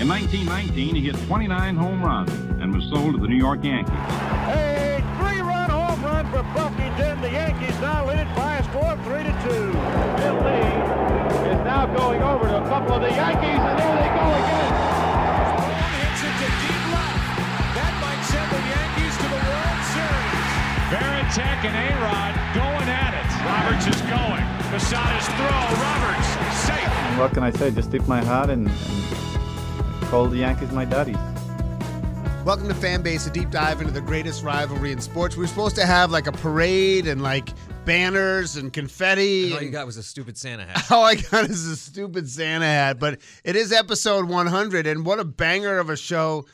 In 1919, he hit 29 home runs and was sold to the New York Yankees. A three-run home run for Buffington. The Yankees now lead it by a score of three to two. Bill Lee is now going over to a couple of the Yankees, and there they go again. hits it to deep left. That might send the Yankees to the World Series. Varitek and A-Rod going at it. Roberts is going. Posada's throw. Roberts safe. What can I say? Just tip my hat and, and call the Yankees my daddies. Welcome to Fanbase, a deep dive into the greatest rivalry in sports. We were supposed to have like a parade and like banners and confetti. And all you got was a stupid Santa hat. All I got is a stupid Santa hat, but it is episode 100, and what a banger of a show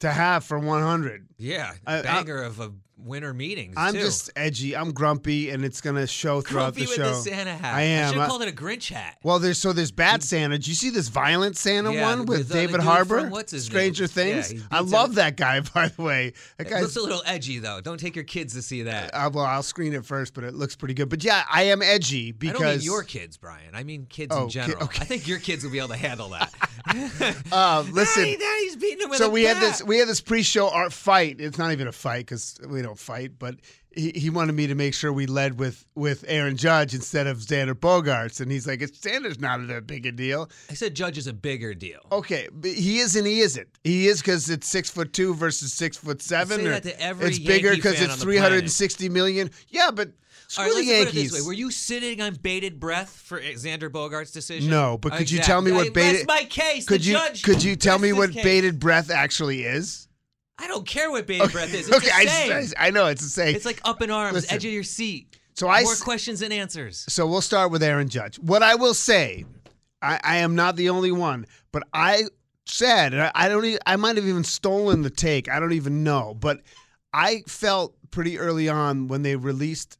to have for 100. Yeah, I- I- banger of a winter meetings. I'm too. just edgy. I'm grumpy, and it's gonna show throughout grumpy the with show. the Santa hat. I am. should I- have called it a Grinch hat. well, there's so there's bad Santa. Did you see this violent Santa Yeah, one with, with, uh, the David dude Harbour? from- what's his Stranger name? Things. Yeah, he I beats love that guy, by the way. That It guy's looks a little edgy though. Don't take your kids to see that. Uh, well, I'll screen it first, but it looks pretty good. But yeah, I am edgy because I don't mean your kids, Brian. I mean kids Oh, in ki- general. okay. I think your kids will be able to handle that. uh, listen. Daddy, Daddy's beating him with so a we had bat. this we had this pre-show art fight. It's not even a fight because we don't fight, but he, he wanted me to make sure we led with with Aaron Judge instead of Xander Bogaerts, and he's like, "It's Xander's not that big a deal." I said Judge is a bigger deal. Okay, but he is and he isn't. He is because it's six foot two versus six foot seven. say that to every it's bigger because it's three hundred and sixty million. Yeah, but screw right, the Yankees. put it this way: Were you sitting on bated breath for Xander Bogaerts' decision? No, but could you tell me what bated? my case. Could the you judge could you tell me what case. bated breath actually is? I don't care what bated breath is. It's okay, I. I, I know it's the same. It's like up in arms, Listen. edge of your seat. So I More s- questions than answers. So we'll start with Aaron Judge. What I will say, I, I am not the only one, but I said, and I, I don't. e I might have even stolen the take. I don't even know, but I felt pretty early on when they released.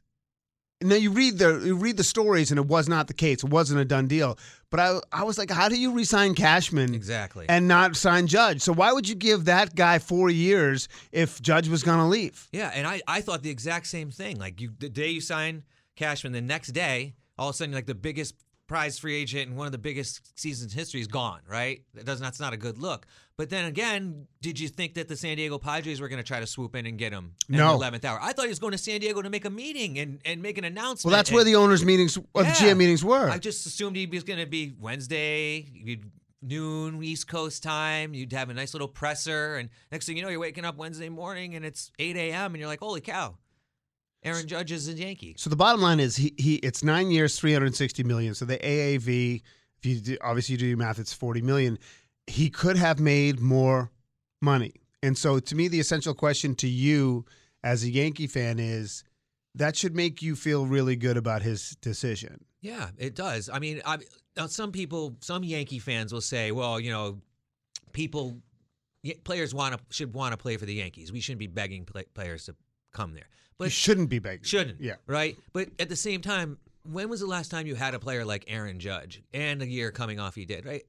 Now you read the you read the stories, and it was not the case. It wasn't a done deal. But I I was like, how do you resign Cashman Exactly. and not sign Judge? So why would you give that guy four years if Judge was going to leave? Yeah, and I, I thought the exact same thing. Like you, the day you sign Cashman, the next day, all of a sudden, like the biggest prize free agent and one of the biggest seasons in history is gone. Right? That does that's not a good look. But then again, did you think that the San Diego Padres were going to try to swoop in and get him in No. the eleventh hour? I thought he was going to San Diego to make a meeting and, and make an announcement. Well, that's where the owners' meetings or Yeah. the GM meetings were. I just assumed he was going to be Wednesday, you'd, noon East Coast time. You'd have a nice little presser, and next thing you know, you're waking up Wednesday morning and it's 8 a.m. and you're like, "Holy cow!" Aaron Judge is a Yankee. So the bottom line is he, he it's nine years, three hundred sixty million. So the AAV, if you do, obviously you do your math, it's forty million. He could have made more money, and so to me, the essential question to you as a Yankee fan is that should make you feel really good about his decision. Yeah, it does. I mean, I, now some people, some Yankee fans will say, "Well, you know, people, players want to should want to play for the Yankees. We shouldn't be begging play, players to come there." you But shouldn't be begging. Shouldn't. Yeah. Right? But at the same time, when was the last time you had a player like Aaron Judge and a year coming off he did, right?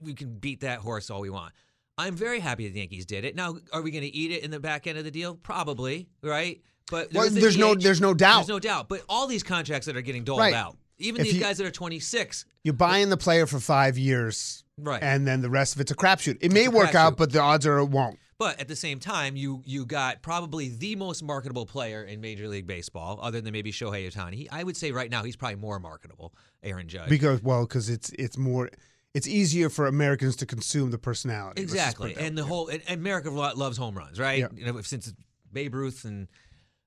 We can beat that horse all we want. I'm very happy that the Yankees did it. Now, are we going to eat it in the back end of the deal? Probably, right? But Well, there's the no- DH there's no doubt. There's no doubt. But all these contracts that are getting doled Right. out, even If these you- guys that are 26, You're buying the player for five years, Right. And then the rest of it's a crapshoot. It may It's work out, but the odds are it won't. But at the same time, you you got probably the most marketable player in Major League Baseball, other than maybe Shohei Ohtani. He, I would say right now he's probably more marketable, Aaron Judge. Because well, because it's it's more it's easier for Americans to consume the personality. Let's just put Exactly, and the way. whole and, and America loves home runs, right? Yeah. You know, since Babe Ruth and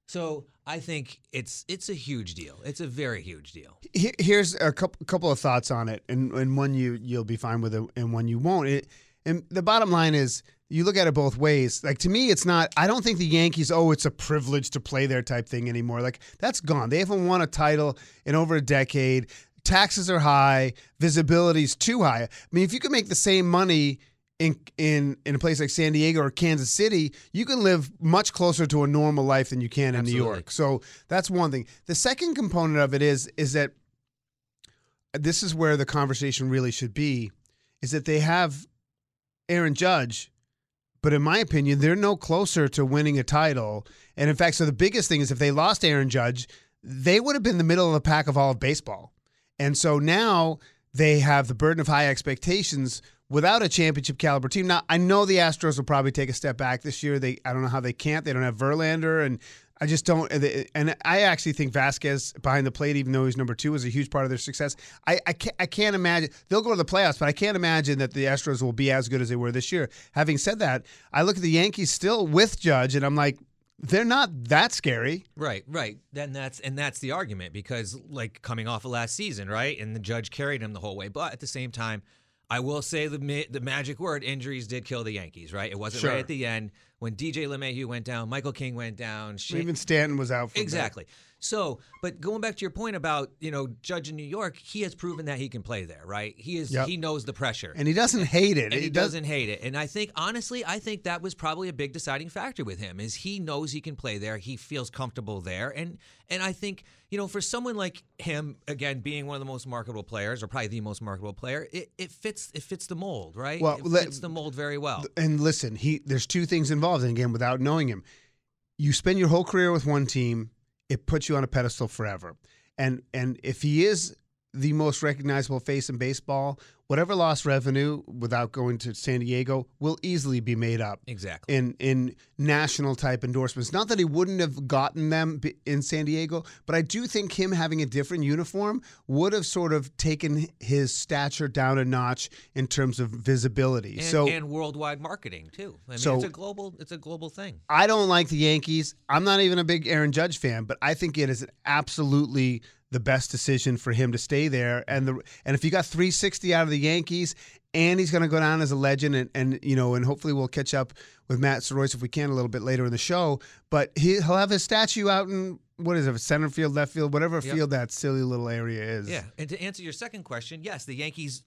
so I think it's it's a huge deal. It's a very huge deal. Here's a couple couple of thoughts on it, and and one you you'll be fine with it, and one you won't. It, and the bottom line is, you look at it both ways. Like to me, it's not. I don't think the Yankees. Oh, it's a privilege to play their type thing anymore. Like that's gone. They haven't won a title in over a decade. taxes are high, visibility is too high. I mean, if you could make the same money in in in a place like San Diego or Kansas City, you can live much closer to a normal life than you can in New York. So that's one thing. The second component of it is is that this is where the conversation really should be is that they have Aaron Judge, but in my opinion, they're no closer to winning a title. And in fact, so the biggest thing is if they lost Aaron Judge, they would have been the middle of the pack of all of baseball. And so now they have the burden of high expectations without a championship caliber team. Now, I know the Astros will probably take a step back this year. They I don't know how they can't. They don't have Verlander and I just don't and I actually think Vasquez behind the plate even though he's number 2 is a huge part of their success. I I can't, I can't imagine they'll go to the playoffs, but I can't imagine that the Astros will be as good as they were this year. Having said that, I look at the Yankees still with Judge and I'm like they're not that scary. Right, right. Then that's and that's the argument because like coming off of last season, right? And the judge carried him the whole way. But at the same time, I will say the the magic word injuries did kill the Yankees, right? It wasn't Sure. right at the end when DJ LeMahieu went down, Michael King went down, Shane, Even Stanton was out for a bit. Exactly. So, but going back to your point about you know Judge in New York, he has proven that he can play there, right? He is Yep. he knows the pressure. And he doesn't hate it. and he does- doesn't hate it. And I think honestly, I think that was probably a big deciding factor with him is he knows he can play there. He feels comfortable there. And and I think, you know, for someone like him, again, being one of the most marketable players, or probably the most marketable player, it, it fits it fits the mold, right? Well, it fits the mold very well. and listen, he there's two things involved, and again, without knowing him, you spend your whole career with one team, it puts you on a pedestal forever. And and if he is the most recognizable face in baseball, whatever lost revenue without going to San Diego will easily be made up Exactly. in in national type endorsements. Not that he wouldn't have gotten them in San Diego, but I do think him having a different uniform would have sort of taken his stature down a notch in terms of visibility. And, so and worldwide marketing too. I mean, So- it's a global it's a global thing. I don't like the Yankees. I'm not even a big Aaron Judge fan, but I think it is an absolutely the best decision for him to stay there. And the and if you got 360 out of the Yankees, and he's going to go down as a legend, and, and you know, and hopefully we'll catch up with Matt Soroyce if we can a little bit later in the show. But he, he'll have his statue out in what is it, center field, left field, whatever Yep. field that silly little area is. Yeah. And to answer your second question, yes, the Yankees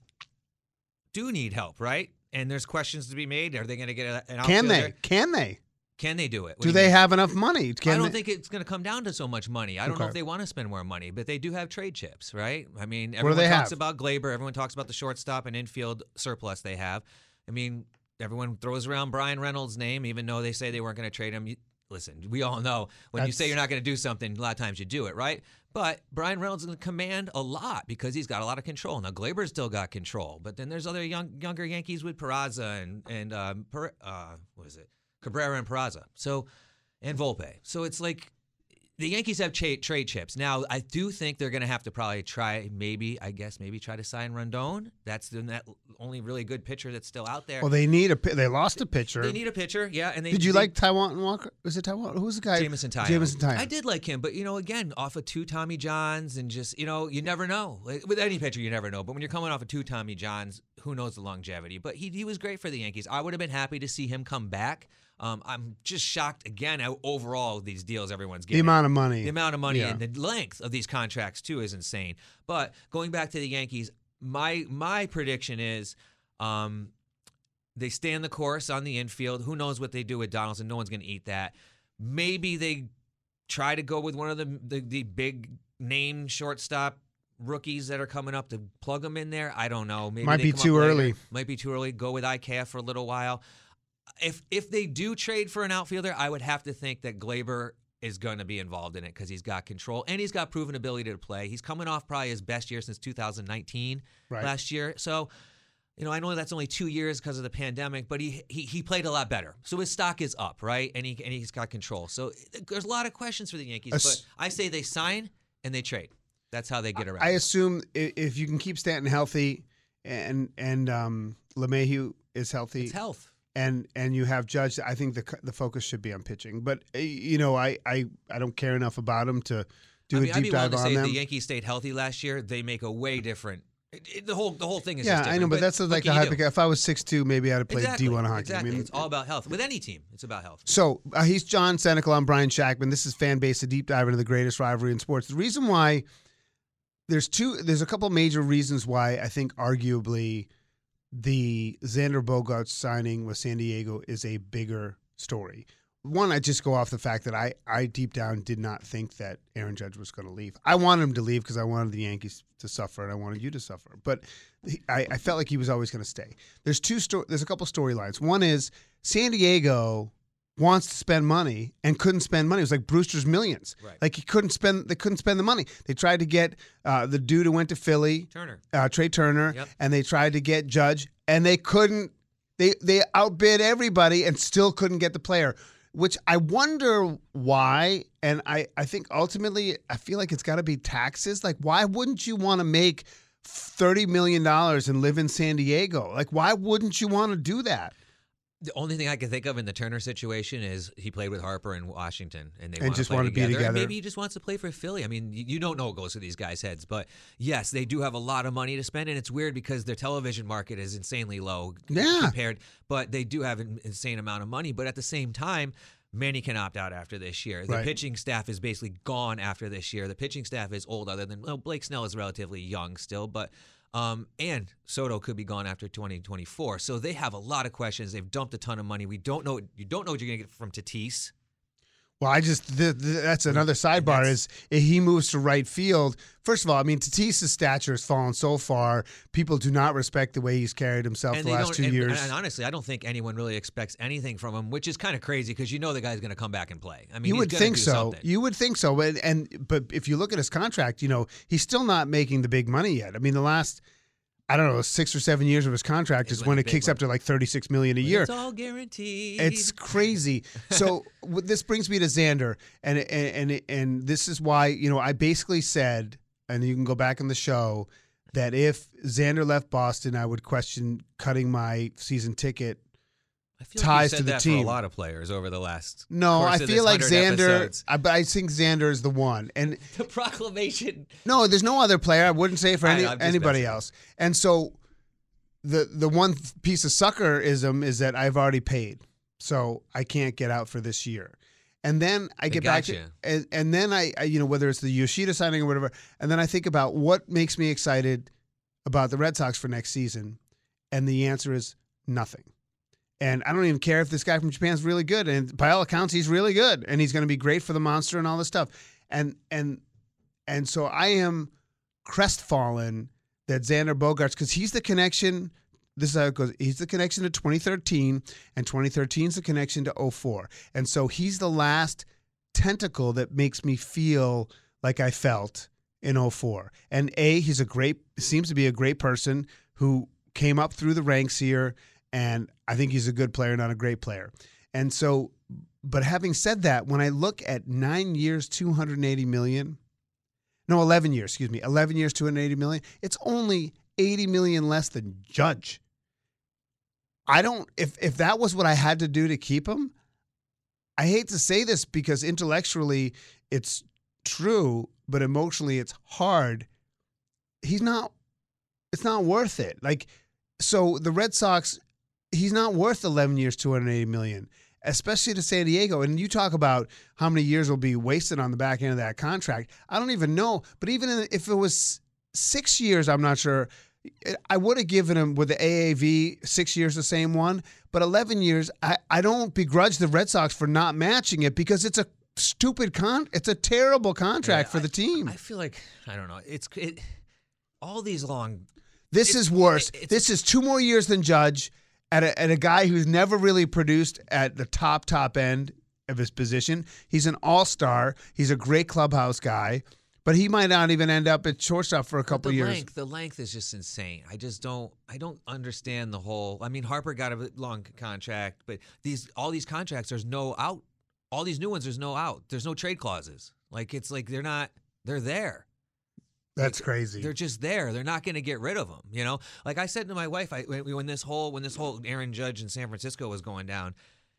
do need help, right? And there's questions to be made. Are they going to get an Can they? Can they? Can they do it? What Do you they mean? have enough money? Can I don't they- think it's going to come down to so much money. I don't know if they want to spend more money, but they do have trade chips, right? I mean, do everyone talks have? about Gleyber. Everyone talks about the shortstop and infield surplus they have. I mean, everyone throws around Bryan Reynolds' name, even though they say they weren't going to trade him. You, listen, we all know when you say you're not going to do something, a lot of times you do it, right? But Bryan Reynolds is going to command a lot because he's got a lot of control. Now Gleyber's still got control, but then there's other young, younger Yankees with Peraza and and um, per, uh, what is it, Cabrera and Peraza. So and Volpe. So it's like the Yankees have cha- trade chips. Now, I do think they're going to have to probably try, maybe, I guess, maybe try to sign Rodon. That's the that only really good pitcher that's still out there. Well, they need a. They lost a pitcher. They need a pitcher, yeah. And they, Did you they- like Taijuan Walker? Was it Taijuan? Who was the guy? Jameson Taillon. Jameson Taillon. I did like him, but you know, again, off of two Tommy Johns and just you know, you never know. With any pitcher, you never know. But when you're coming off of two Tommy Johns, who knows the longevity? But he he was great for the Yankees. I would have been happy to see him come back. Um, I'm just shocked again. How overall these deals everyone's getting. the amount of money. The amount of money Yeah. and the length of these contracts too is insane. But going back to the Yankees, my my prediction is um, they stand the course on the infield. Who knows what they do with Donaldson? No one's going to eat that. Maybe they try to go with one of the the, the big name shortstop rookies that are coming up to plug them in there. I don't know. Maybe Might be too later. early. Might be too early. Go with IKF for a little while. If if they do trade for an outfielder, I would have to think that Gleyber is going to be involved in it because he's got control and he's got proven ability to play. He's coming off probably his best year since 2019 Right. last year. So, you know, I know that's only two years because of the pandemic, but he, he he played a lot better. So his stock is up, right? And he and he's got control. So there's a lot of questions for the Yankees, but I say they sign and they trade. That's how they get around. I assume if you can keep Stanton healthy, and and um, LeMahieu is healthy, it's health. And and you have Judge, I think the the focus should be on pitching. But uh, you know, I I, I don't care enough about him to do I mean, a I'd deep be willing dive to on say if them. the Yankees stayed healthy last year, they make a way different. it- it- the whole the whole thing is yeah, just I know, different, but that's like the hype. If I was six two, maybe I'd have played exactly, D one hockey. Exactly. I mean, it's all about health. With any team, it's about health. So uh, he's John Senecal. I'm Brian Shackman. This is Fan Base, a deep dive into the greatest rivalry in sports. The reason why there's two. There's a couple major reasons why I think arguably the Xander Bogaerts signing with San Diego is a bigger story. One, I just go off the fact that I, I deep down did not think that Aaron Judge was going to leave. I wanted him to leave because I wanted the Yankees to suffer and I wanted you to suffer. But I, I felt like he was always going to stay. There's two sto- There's a couple storylines. One is San Diego wants to spend money and couldn't spend money. It was like Brewster's Millions. Right. Like he couldn't spend. They couldn't spend the money. They tried to get uh, the dude who went to Philly, Turner. uh, Trea Turner, Yep. and they tried to get Judge, and they couldn't. They they outbid everybody and still couldn't get the player, which I wonder why. And I I think ultimately I feel like it's got to be taxes. Like why wouldn't you want to make thirty million dollars and live in San Diego? Like why wouldn't you want to do that? The only thing I can think of in the Turner situation is he played with Harper in Washington, and they And wanna just play wanna be together. and maybe he just wants to play for Philly. I mean, you, you don't know what goes through these guys' heads, but yes, they do have a lot of money to spend, and it's weird because their television market is insanely low Yeah. compared. But they do have an insane amount of money. But at the same time. Manny can opt out after this year. The Right. pitching staff is basically gone after this year. The pitching staff is old, other than well, Blake Snell is relatively young still, but um, and Soto could be gone after 2024. So they have a lot of questions. They've dumped a ton of money. We don't know. You don't know what you're going to get from Tatis. Well, I just th- th- that's another sidebar is if he moves to right field. First of all, I mean Tatis's stature has fallen so far. People do not respect the way he's carried himself the last two and, years. And honestly, I don't think anyone really expects anything from him, which is kind of crazy because you know the guy's going to come back and play. I mean, you would think do so. something. You would think so. And, and but if you look at his contract, you know he's still not making the big money yet. I mean, the last I don't know six or seven years of his contract Is is when it kicks up to like thirty six million a year. It's all guaranteed. It's crazy. So this brings me to Xander, and and and and this is why you know I basically said, and you can go back in the show, that if Xander left Boston, I would question cutting my season ticket. I feel ties like you to the that team. for a lot of players over the last. No, course I of this feel like Xander. I, but I think Xander is the one, and The proclamation. no, there's no other player. I wouldn't say it for any, know, anybody messing. else. And so, the the one piece of suckerism is that I've already paid, so I can't get out for this year. And then I I get back to, gotcha. and, and then I, I, you know, whether it's the Yoshida signing or whatever, and then I think about what makes me excited about the Red Sox for next season, and the answer is nothing. And I don't even care if this guy from Japan is really good, and by all accounts, he's really good, and he's going to be great for the monster and all this stuff. And and and so I am crestfallen that Xander Bogaerts, because he's the connection. This is how it goes. He's the connection to 2013, and 2013 is the connection to 04. And so he's the last tentacle that makes me feel like I felt in 04. And A, he's a great, seems to be a great person who came up through the ranks here. And I think he's a good player, not a great player. And so, but having said that, when I look at nine years, 280 million, no, 11 years, excuse me, 11 years, 280 million, it's only 80 million less than Judge. I don't, if, if that was what I had to do to keep him, I hate to say this because intellectually it's true, but emotionally it's hard. He's not, it's not worth it. Like, so the Red Sox, he's not worth 11 years, 280 million, especially to San Diego. And you talk about how many years will be wasted on the back end of that contract. I don't even know. But even if it was six years, I'm not sure. I would have given him with the AAV six years, the same one. But 11 years, I, I don't begrudge the Red Sox for not matching it because it's a stupid con. It's a terrible contract Yeah, for the team. I feel like I don't know. It's it. All these long. This is worse. it- this is two more years than Judge at a, at a guy who's never really produced at the top, top end of his position. He's an all star. He's a great clubhouse guy, but he might not even end up at shortstop for a couple the years. length, the length is just insane. I just don't. I don't understand the whole. I mean, Harper got a long contract, but these all these contracts, there's no out. All these new ones, there's no out. There's no trade clauses. Like it's like they're not. They're there. That's crazy. They're just there. They're not going to get rid of them. You know, like I said to my wife, I when this whole when this whole Aaron Judge in San Francisco was going down,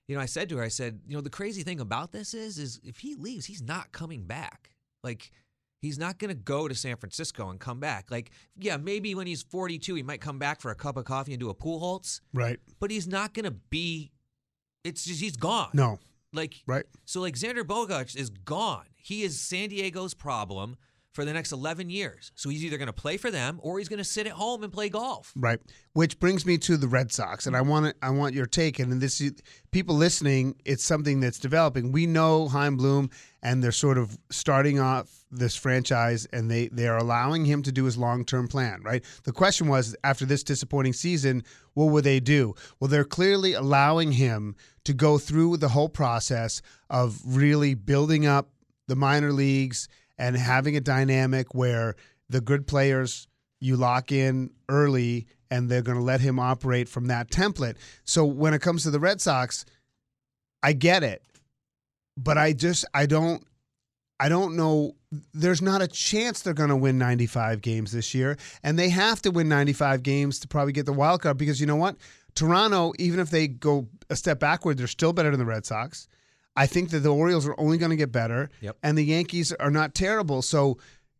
you know, I said to her, I said, you know, the crazy thing about this is, is if he leaves, he's not coming back. Like. He's not going to go to San Francisco and come back. Like, yeah, maybe when he's 42, he might come back for a cup of coffee and do a Pujols, right. but he's not going to be. It's just he's gone. No. Like Right. so like Xander Bogaerts is gone. He is San Diego's problem. For the next 11 years. So he's either going to play for them or he's going to sit at home and play golf. Right. Which brings me to the Red Sox, and I want to, I want your take. And this people listening, it's something that's developing. We know Chaim Bloom, and they're sort of starting off this franchise, and they they are allowing him to do his long term plan. Right. The question was after this disappointing season, what will they do? Well, they're clearly allowing him to go through the whole process of really building up the minor leagues and having a dynamic where the good players you lock in early and they're going to let him operate from that template. So when it comes to the Red Sox, I get it. But I just I don't I don't know there's not a chance they're going to win 95 games this year and they have to win 95 games to probably get the wild card because you know what? Toronto even if they go a step backward, they're still better than the Red Sox. I think that the Orioles are only going to get better, Yep. and the Yankees are not terrible. So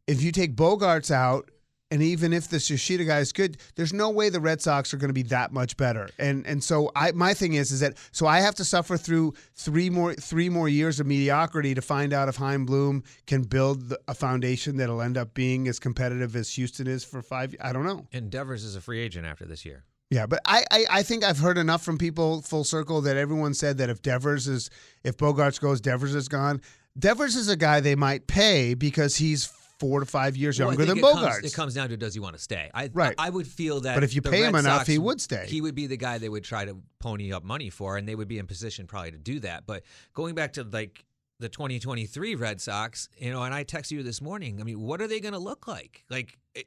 if you take Bogaerts out, and even if the Yoshida guy is good, there's no way the Red Sox are going to be that much better. And and so I my thing is is that so I have to suffer through three more three more years of mediocrity to find out if Chaim Bloom can build a foundation that'll end up being as competitive as Houston is for five. I don't know. And Devers is a free agent after this year. Yeah, but I, I, I think I've heard enough from people full circle that everyone said that if Devers is if Bogaerts goes, Devers is gone. Devers is a guy they might pay because he's four to five years Well, younger than it Bogaerts. Comes, it comes down to does he want to stay? I, Right. I would feel that. But if you pay him enough, Sox, he would stay. He would be the guy they would try to pony up money for, and they would be in position probably to do that. But going back to like the 2023 Red Sox, you know, and I texted you this morning. I mean, what are they going to look like? Like, it,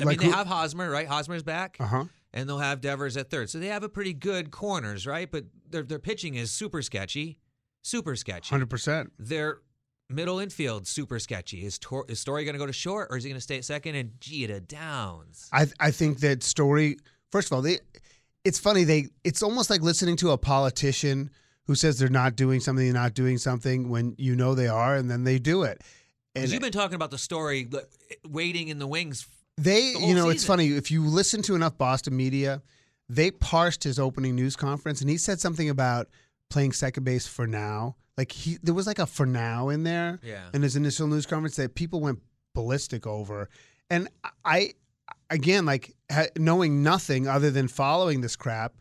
I Like mean, they who- have Hosmer, right? Hosmer's back. uh huh. And they'll have Devers at third. So they have a pretty good corners, right? But their their pitching is super sketchy, super sketchy. Hundred percent. Their middle infield super sketchy. Is, Tor- is Story going to go to short, or is he going to stay at second? And to Downs. I I think that story. First of all, they. It's funny. They. It's almost like listening to a politician who says they're not doing something, they're not doing something when you know they are, and then they do it. And you've been talking about the story waiting in the wings. They, the you know, it's funny if you listen to enough Boston media, they parsed his opening news conference, and he said something about playing second base for now. Like he, there was like a for now in there Yeah. in his initial news conference that people went ballistic over, and I, again, like ha- knowing nothing other than following this crap.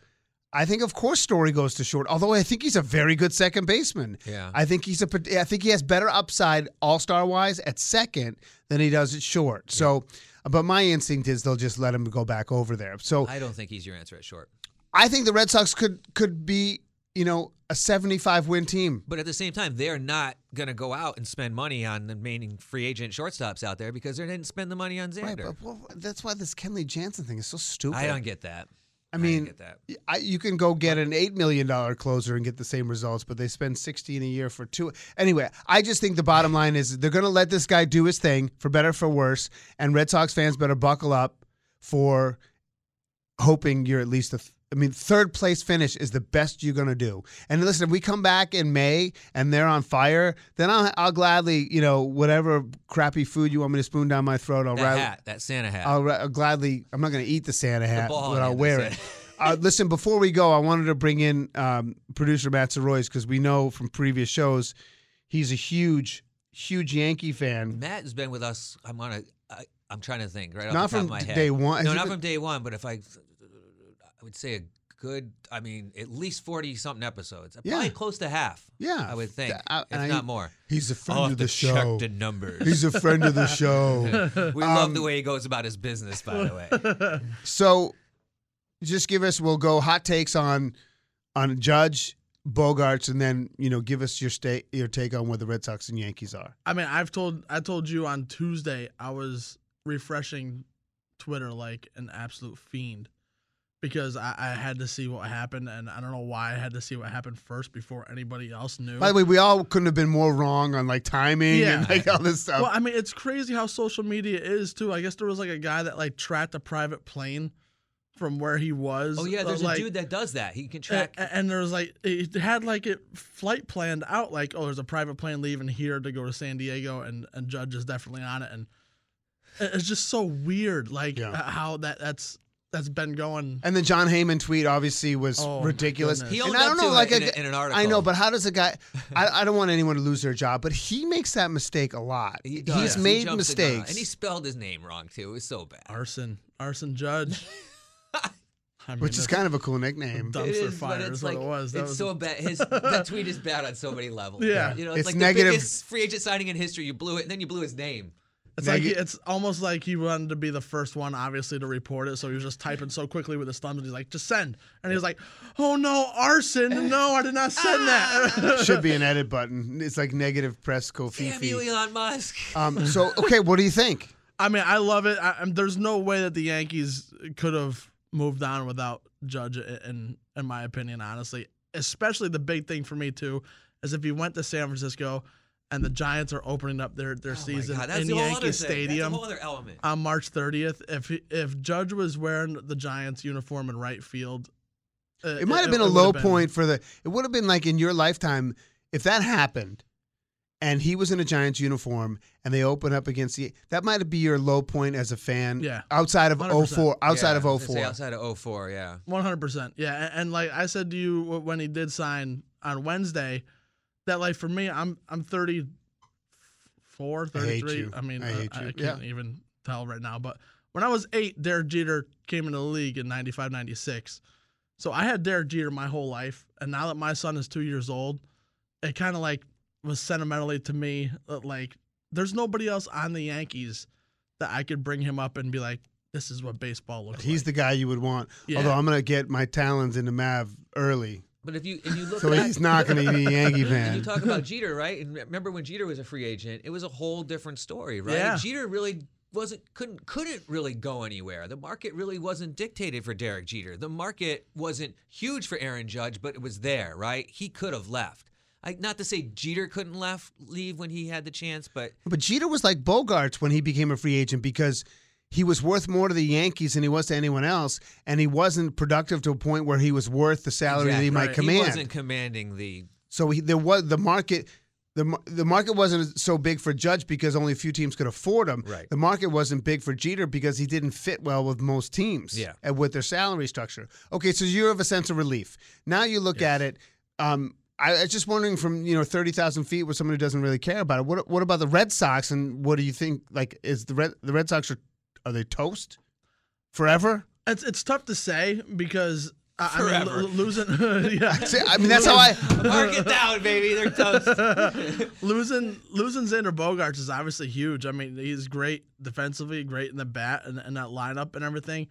I think, of course, Story goes to short. Although I think he's a very good second baseman. Yeah. I think he's a. I think he has better upside All Star wise at second than he does at short. So, but my instinct is they'll just let him go back over there. So I don't think he's your answer at short. I think the Red Sox could could be you know a seventy five win team. But at the same time, they're not going to go out and spend money on the remaining free agent shortstops out there because they didn't spend the money on Right, but well, that's why this Kenley Jansen thing is so stupid. I don't get that. I mean. I, you can go get an eight million dollar closer and get the same results, but they spend sixteen a year for two. Anyway, I just think the bottom line is they're going to let this guy do his thing for better for worse, and Red Sox fans better buckle up for hoping you're at least a. I mean, third place finish is the best you're going to do. And listen, if we come back in May and they're on fire, then I'll, I'll gladly, you know, whatever crappy food you want me to spoon down my throat, I'll That rather, hat, that Santa hat. I'll, I'll gladly. I'm not going to eat the Santa hat, ball but I'll wear it. Uh, listen, before we go, I wanted to bring in um, producer Matt Soroyce because we know from previous shows he's a huge, huge Yankee fan. Matt has been with us. I'm on a. I, I'm trying to think right off Not the top from of my head. day one. No, not from day one. But if I, I would say a good. I mean, at least forty something episodes. Yeah. Probably close to half. Yeah, I would think, Th- I- if I- not more. He's a friend I'll of the show. check the numbers. He's a friend of the show. we love um, the way he goes about his business, by the way. So, just give us. We'll go hot takes on on Judge Bogaerts, and then you know give us your state your take on where the Red Sox and Yankees are. I mean, I've told I told you on Tuesday I was refreshing Twitter like an absolute fiend because I, I had to see what happened, and I don't know why I had to see what happened first before anybody else knew. By the way, we all couldn't have been more wrong on like timing Yeah. and like all this stuff. well, I mean, it's crazy how social media is too. I guess there was like a guy that like tracked a private plane from where he was. Oh yeah, uh, there's like, a dude that does that. He can track. a- and there was like it had like it flight planned out like oh there's a private plane leaving here to go to San Diego and and Judge is definitely on it and it's just so weird like Yeah. uh, how that that's that's been going. And the Jon Heyman tweet obviously was Oh, ridiculous. goodness. He and owned I don't know, like in, a- a- in an article. I know, but how does a guy? I, I don't want anyone to lose their job, but he makes that mistake a lot. He does. He's He made jumps the gun. mistakes. and he spelled his name wrong too. It was so bad. Arson, arson judge. I mean, which is kind of a cool nickname. dumpster It is, fire but is it's what it was. That it's was so bad. His that tweet is bad on so many levels. Yeah. you know, it's, It's like negative- the biggest free agent signing in history. You blew it, and then you blew his name. It's like Neg- he- it's almost like he wanted to be the first one, obviously, to report it. So he was just typing so quickly with his thumbs, and he's like, "Just send." And he was like, "Oh no, arson! No, I did not send that." Should be an edit button. It's like negative press Damn you, Elon Musk. Um, so okay, what do you think? I mean, I love it. I, I'm- there's no way that the Yankees could have moved on without Judge, i- in in my opinion, honestly. Especially the big thing for me too is if he went to San Francisco and the Giants are opening up their their Oh season God, in the Yankee other. Stadium That's a whole other on March 30th. If if Judge was wearing the Giants uniform in right field, uh, It might have been a it low been- point for the. It would have been like in your lifetime if that happened, and he was in a Giants uniform, and they open up against the. That might be your low point as a fan. Yeah. Outside of 100%. 04, outside Yeah, of I was gonna 04. say outside of 04, yeah. One hundred percent, yeah. And, and like I said to you when he did sign on Wednesday, that like for me, I'm I'm 34, I hate 33. you. I mean, I uh, I, can't even tell right now. But when I was eight, Derek Jeter came into the league in 95, 96. So I had Derek Jeter my whole life, and now that my son is two years old, it kind of like was sentimentally to me uh, like there's nobody else on the Yankees that I could bring him up and be like, this is what baseball looks He's like. the guy you would want. Yeah. Although I'm gonna get my talons into Mav early, But if you if you look so back, he's not gonna be a Yankee And fan. you talk about Jeter, right? And remember when Jeter was a free agent, it was a whole different story, right? Yeah. Jeter really wasn't couldn't couldn't really go anywhere. The market really wasn't dictated for Derek Jeter. The market wasn't huge for Aaron Judge, but it was there, right? He could have left. I, not to say Jeter couldn't left leave when he had the chance, but But Jeter was like Bogaerts when he became a free agent because he was worth more to the Yankees than he was to anyone else, and he wasn't productive to a point where he was worth the salary that he Exactly. might Right. command. he wasn't commanding the So he, there was the market. The, the market wasn't so big for Judge because only a few teams could afford him. Right. The market wasn't big for Jeter because he didn't fit well with most teams. Yeah. And with their salary structure. Okay, so you have a sense of relief. Now you look at it. Um, I I was just wondering from you know thirty thousand feet with someone who doesn't really care about it. What what about the Red Sox and what do you think? Like, is the Red the Red Sox are are they toast forever? It's it's tough to say because I, I mean Forever. lo- losing yeah See, I mean that's how I. mark it down, baby. They're toast. losing losing Xander Bogaerts is obviously huge. I mean he's great defensively, great in the bat and, and that lineup and everything.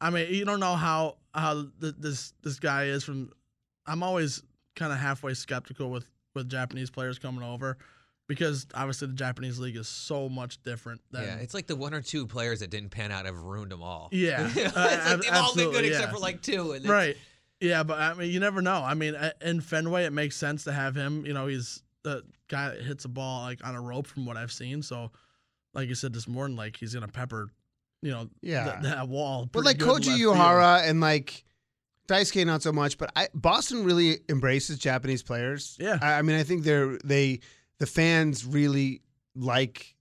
I mean you don't know how how th- this this guy is from. I'm always kind of halfway skeptical with with Japanese players coming over because obviously the Japanese league is so much different than yeah, it's like the one or two players that didn't pan out have ruined them all. Yeah. it's Uh, like ab- they've all been good absolutely, except for like two. And Right. Yeah, but I mean, you never know. I mean, in Fenway, it makes sense to have him. You know, he's the guy that hits a ball like on a rope from what I've seen. So, like you said this morning, like he's gonna pepper, you know, Yeah. th- that wall. But like Koji left field. And like Daisuke, not so much. But I, Boston really embraces Japanese players. Yeah. I, I mean, I think they're they the fans really like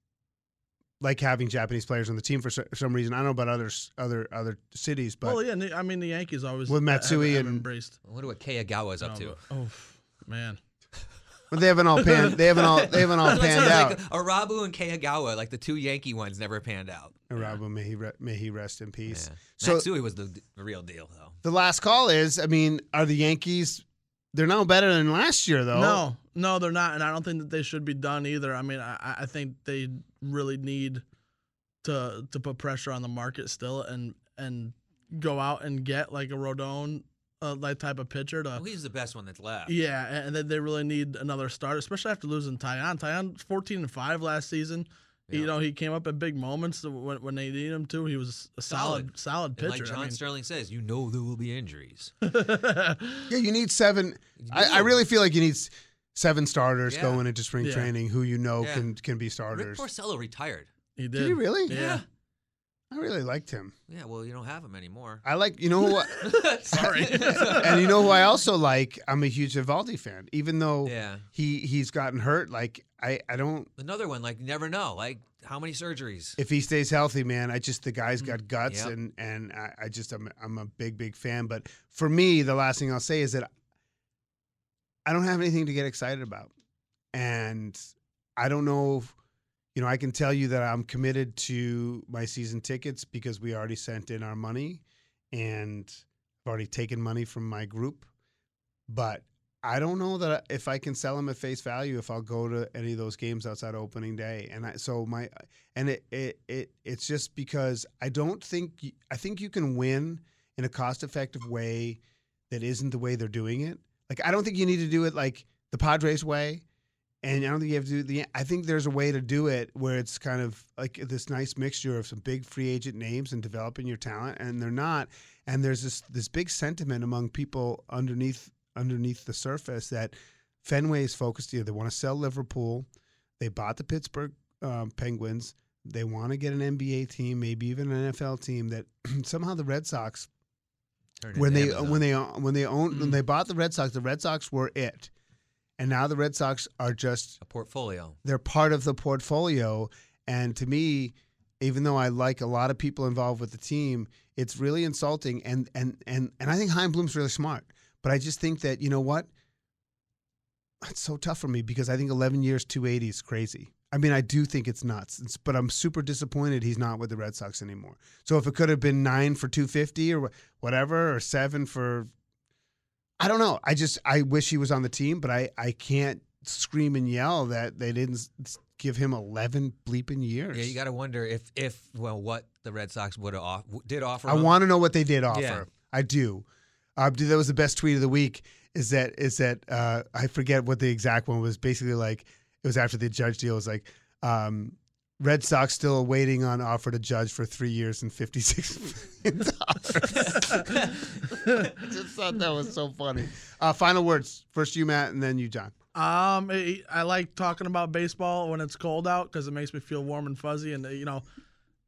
like having Japanese players on the team for some reason. I don't know about others other other cities, but well, yeah. I mean, the Yankees always With Matsui have and- embraced. I wonder what Kei Igawa's up No, to. but- oh man, but they haven't all panned. They haven't all they haven't all That's what I'm panned out. Like Irabu and Kei Igawa, like the two Yankee ones, never panned out. Irabu, may he re- may he rest in peace. Yeah. So Matsui was the, the real deal, though. the last call is, I mean, are the Yankees? They're no better than last year, though. no, no, they're not, and I don't think that they should be done either. I mean, I, I think they really need to to put pressure on the market still, and and go out and get like a Rodon, uh, that type of pitcher to. Well, he's the best one that's left. Yeah, and then they really need another start, especially after losing Taillon. Taillon 14 and 5 last season. You know, he came up at big moments when, when they need him to. He was a solid, solid, And pitcher. like John I mean, Sterling says, you know there will be injuries. Yeah, you need seven. I, I really feel like you need seven starters Yeah. going into spring Yeah. training who you know Yeah. can can be starters. Rick starters. Porcello retired. he did. Did he really? Yeah. I really liked him. Yeah, well, you don't have him anymore. I like you know who, I- Sorry. and you know who I also like. I'm a huge Eovaldi fan, even though Yeah. he he's gotten hurt. Like I I don't. Another one, like, never know. Like, how many surgeries? if he stays healthy, man, I just the guy's mm, got guts, Yep. and and I, I just I'm I'm a big big fan. But for me, the last thing I'll say is that I don't have anything to get excited about, and I don't know. If, you know, I can tell you that I'm committed to my season tickets because we already sent in our money, and I've already taken money from my group, but. I don't know that if I can sell them at face value if I'll go to any of those games outside opening day, and I, so my and it, it it it's just because I don't think I think you can win in a cost effective way that isn't the way they're doing it. Like I don't think you need to do it like the Padres way, and I don't think you have to do the. I think there's a way to do it where it's kind of like this nice mixture of some big free agent names and developing your talent, and they're not. And there's this this big sentiment among people underneath underneath the surface that Fenway is focused. here. they want to sell Liverpool. They bought the Pittsburgh um, Penguins. They want to get an NBA team, maybe even an NFL team. That somehow the Red Sox, Turned when they when they when they own when they bought the Red Sox, the Red Sox were it, and now the Red Sox are just a portfolio. they're part of the portfolio. And to me, even though I like a lot of people involved with the team, it's really insulting. And and and and I think Chaim Bloom's really smart, but I just think that you know what, it's so tough for me because I think 11 years 280 is crazy. I mean, I do think it's nuts, It's- but I'm super disappointed he's not with the Red Sox anymore. So if it could have been nine for 250 or whatever, or seven for, I don't know. I just I wish he was on the team, but I I can't scream and yell that they didn't give him 11 bleeping years. Yeah, you got to wonder if if well what the Red Sox would have off, did offer. I want to know what they did offer. Yeah. I do. Uh, dude, that was the best tweet of the week. Is that is that uh, I forget what the exact one was. Basically, like it was after the judge deal. It was like um, Red Sox still waiting on offer to judge for three years and fifty six million dollars. I just thought that was so funny. Uh, final words. First you, Matt, and then you, John. Um, I I like talking about baseball when it's cold out because it makes me feel warm and fuzzy, and uh, you know,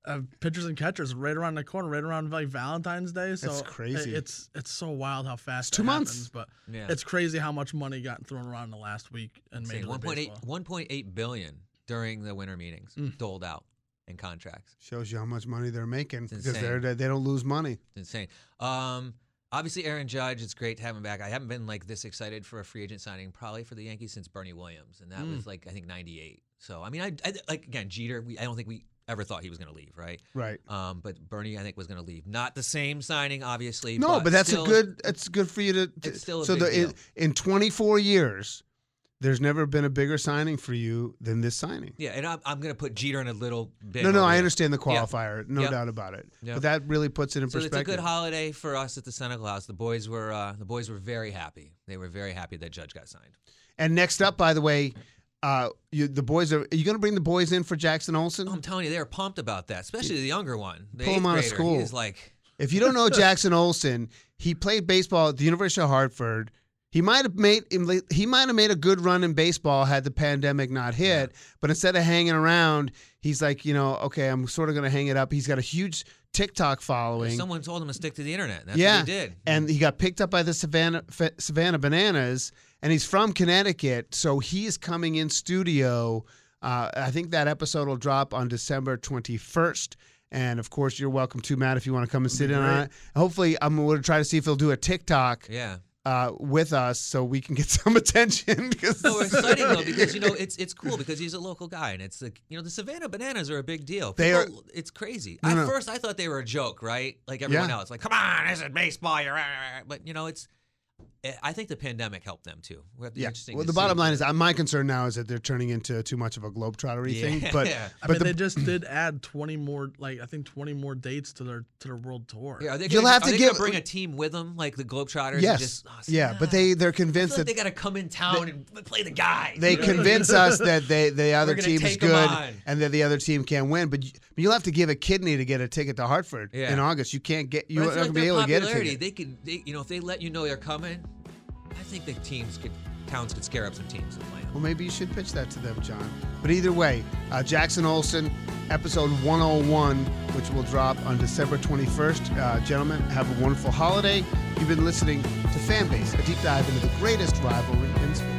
uh, pitchers and catchers right around the corner, right around like Valentine's Day. So That's crazy. i- It's it's so wild how fast It's two it months. happens, but Yeah. it's crazy how much money got thrown around in the last week and made League 1.8 1.8 billion during the winter meetings Mm. doled out in contracts. Shows you how much money they're making because insane. they're they don't lose money. It's insane. Um, obviously, Aaron Judge, it's great to have him back. I haven't been like this excited for a free agent signing probably for the Yankees since Bernie Williams, and that Mm. was like I think '98. So I mean, I, I like again Jeter. We, I don't think we ever thought he was going to leave, right? Right. Um, but Bernie, I think, was going to leave. Not the same signing, obviously. No, but, that's still- a good. It's good for you to. to- It's still a so the, in, in 24 years, there's never been a bigger signing for you than this signing. Yeah, and I'm, I'm going to put Jeter in a little bit. no, no, I understand the qualifier, no Yep. doubt about it. Yep. But that really puts it in perspective. So it's a good holiday for us at the Senegal House. The boys were uh, the boys were very happy. They were very happy that Judge got signed. and next up, by the way, uh, you, the boys are. Are you going to bring the boys in for Jackson Olson? I'm telling you, they were pumped about that, especially the younger one. The Pull him out of school. He's like, If you don't know Jackson Olson, he played baseball at the University of Hartford. He might have made he might have made a good run in baseball had the pandemic not hit. But instead of hanging around, he's like, you know, okay, I'm sort of going to hang it up. He's got a huge TikTok following. someone told him to stick to the internet. That's yeah, what he did. and he got picked up by the Savannah Savannah Bananas, and he's from Connecticut, so he's coming in studio. Uh, I think that episode will drop on December 21st. And of course, you're welcome to Matt if you want to come and sit in on it. Hopefully, I'm going to try to see if he'll do a TikTok Yeah. Uh, with us so we can get some attention. Because No, it's exciting though because you know it's it's cool because he's a local guy and it's like you know the Savannah Bananas are a big deal. They are- It's crazy. No, At no. first, I thought they were a joke, right? Like everyone Yeah. else, like come on, this is baseball. You're, but you know it's. I think the pandemic helped them too. We'll have to be yeah. interesting Well, the bottom line is, uh, my concern now is that they're turning into too much of a globetrottery Yeah. thing. But Yeah. I but mean, the, they just did add 20 more, like I think 20 more dates to their to their world tour. Yeah, are they You'll gonna, have are to they gonna give- bring a team with them like the Globetrotters. and yes, just, oh, see, yeah, but they they're I feel convinced like that they got to come in town and play the guy. they you know what I mean? convince us that they the other team is good and that the other team can't win. But you, you'll have to give a kidney to get a ticket to Hartford Yeah. in August. You can't get you are not feel going to be able to get a ticket. They could, they, you know, if they let you know they're coming, I think the teams could, towns could scare up some teams and play. Well, maybe you should pitch that to them, John. But either way, uh, Jackson Olson, episode 101, which will drop on December 21st. Uh, gentlemen, have a wonderful holiday. You've been listening to Fanbase, a deep dive into the greatest rivalry in sports.